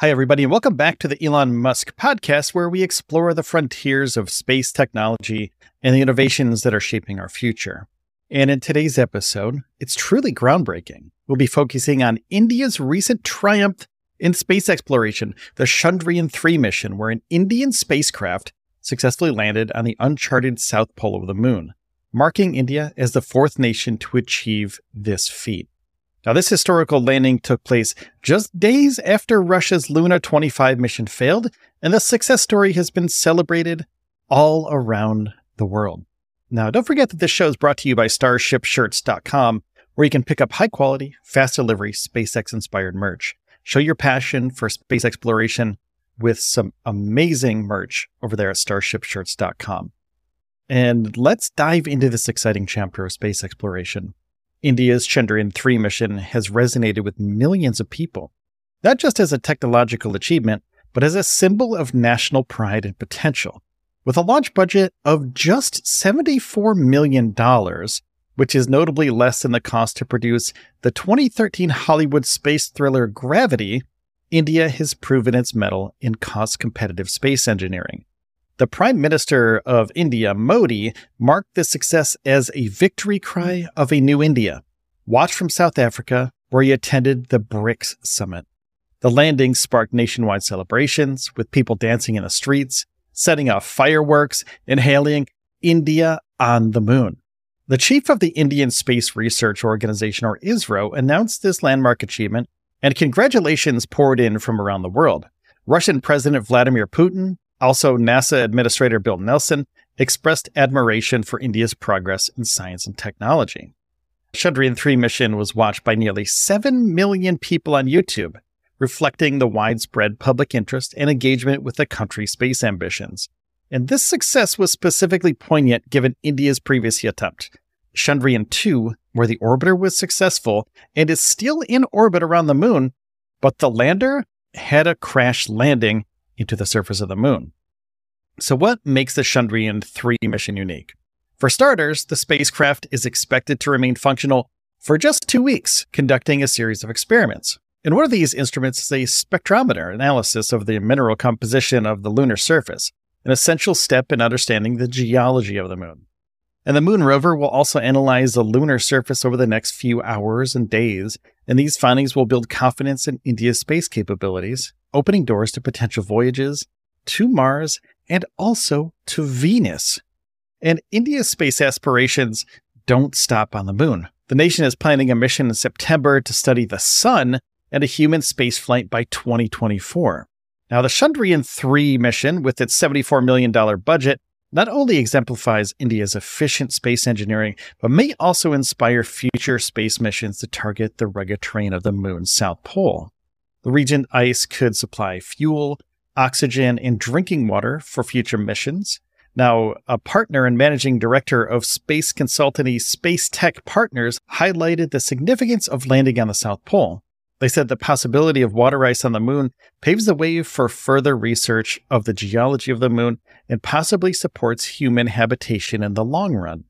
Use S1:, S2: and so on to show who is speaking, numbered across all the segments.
S1: Hi, everybody, and welcome back to the Elon Musk podcast, where we explore the frontiers of space technology and the innovations that are shaping our future. And in today's episode, it's truly groundbreaking. We'll be focusing on India's recent triumph in space exploration, the Chandrayaan 3 mission, where an Indian spacecraft successfully landed on the uncharted south pole of the moon, marking India as the fourth nation to achieve this feat. Now, this historical landing took place just days after Russia's Luna 25 mission failed, and the success story has been celebrated all around the world. Now, don't forget that this show is brought to you by StarshipShirts.com, where you can pick up high quality, fast delivery, SpaceX inspired merch. Show your passion for space exploration with some amazing merch over there at StarshipShirts.com. And let's dive into this exciting chapter of space exploration. India's Chandrayaan 3 mission has resonated with millions of people, not just as a technological achievement, but as a symbol of national pride and potential. With a launch budget of just $74 million, which is notably less than the cost to produce the 2013 Hollywood space thriller Gravity, India has proven its mettle in cost competitive space engineering. The Prime Minister of India, Modi, marked this success as a victory cry of a new India. Watched from South Africa, where he attended the BRICS summit. The landing sparked nationwide celebrations, with people dancing in the streets, setting off fireworks, and hailing India on the moon. The chief of the Indian Space Research Organization, or ISRO, announced this landmark achievement, and congratulations poured in from around the world. Russian President Vladimir Putin, also, NASA Administrator Bill Nelson expressed admiration for India's progress in science and technology. Chandrayaan 3 mission was watched by nearly 7 million people on YouTube, reflecting the widespread public interest and engagement with the country's space ambitions. And this success was specifically poignant given India's previous attempt, Chandrayaan 2, where the orbiter was successful and is still in orbit around the moon, but the lander had a crash landing into the surface of the moon. So, what makes the Chandrayaan 3 mission unique? For starters, the spacecraft is expected to remain functional for just two weeks, conducting a series of experiments. And one of these instruments is a spectrometer analysis of the mineral composition of the lunar surface, an essential step in understanding the geology of the moon. And the Moon rover will also analyze the lunar surface over the next few hours and days, and these findings will build confidence in India's space capabilities, opening doors to potential voyages to Mars and also to Venus. And India's space aspirations don't stop on the moon. The nation is planning a mission in September to study the sun and a human spaceflight by 2024. Now, the Chandrayaan 3 mission, with its $74 million budget, not only exemplifies India's efficient space engineering, but may also inspire future space missions to target the rugged terrain of the moon's south pole. The Regent ice could supply fuel, oxygen, and drinking water for future missions. Now, a partner and managing director of space consultancy Space Tech Partners highlighted the significance of landing on the South Pole. They said the possibility of water ice on the moon paves the way for further research of the geology of the moon and possibly supports human habitation in the long run.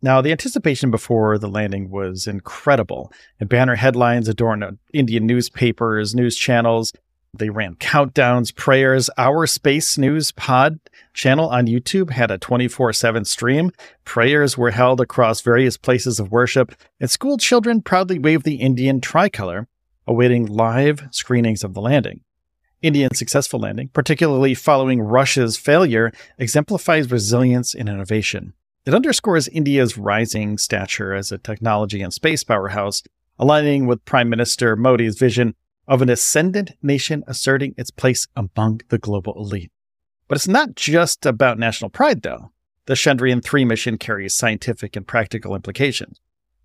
S1: Now, the anticipation before the landing was incredible, and banner headlines adorned uh, Indian newspapers, news channels. They ran countdowns, prayers. Our Space News Pod channel on YouTube had a 24 7 stream. Prayers were held across various places of worship, and school children proudly waved the Indian tricolor awaiting live screenings of the landing. India's successful landing, particularly following Russia's failure, exemplifies resilience and innovation. It underscores India's rising stature as a technology and space powerhouse, aligning with Prime Minister Modi's vision of an ascendant nation asserting its place among the global elite. But it's not just about national pride, though. The Chandrayaan 3 mission carries scientific and practical implications.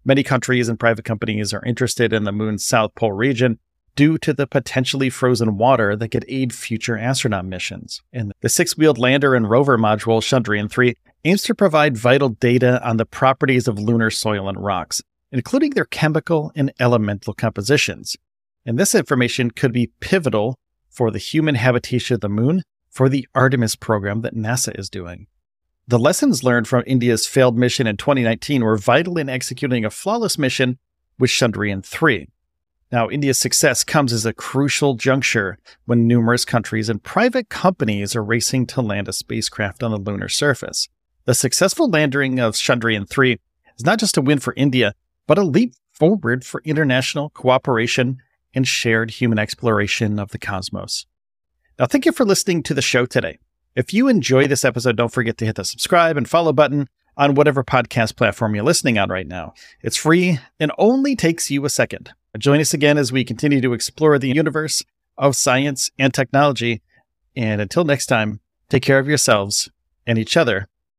S1: Many countries and private companies are interested in the moon's South Pole region due to the potentially frozen water that could aid future astronaut missions. And the six wheeled lander and rover module Chandrayaan 3 aims to provide vital data on the properties of lunar soil and rocks, including their chemical and elemental compositions. And this information could be pivotal for the human habitation of the moon for the Artemis program that NASA is doing. The lessons learned from India's failed mission in 2019 were vital in executing a flawless mission with Chandrayaan 3. Now, India's success comes as a crucial juncture when numerous countries and private companies are racing to land a spacecraft on the lunar surface. The successful landing of Chandrayaan 3 is not just a win for India, but a leap forward for international cooperation and shared human exploration of the cosmos. Now, thank you for listening to the show today. If you enjoy this episode, don't forget to hit the subscribe and follow button on whatever podcast platform you're listening on right now. It's free and only takes you a second. Join us again as we continue to explore the universe of science and technology. And until next time, take care of yourselves and each other,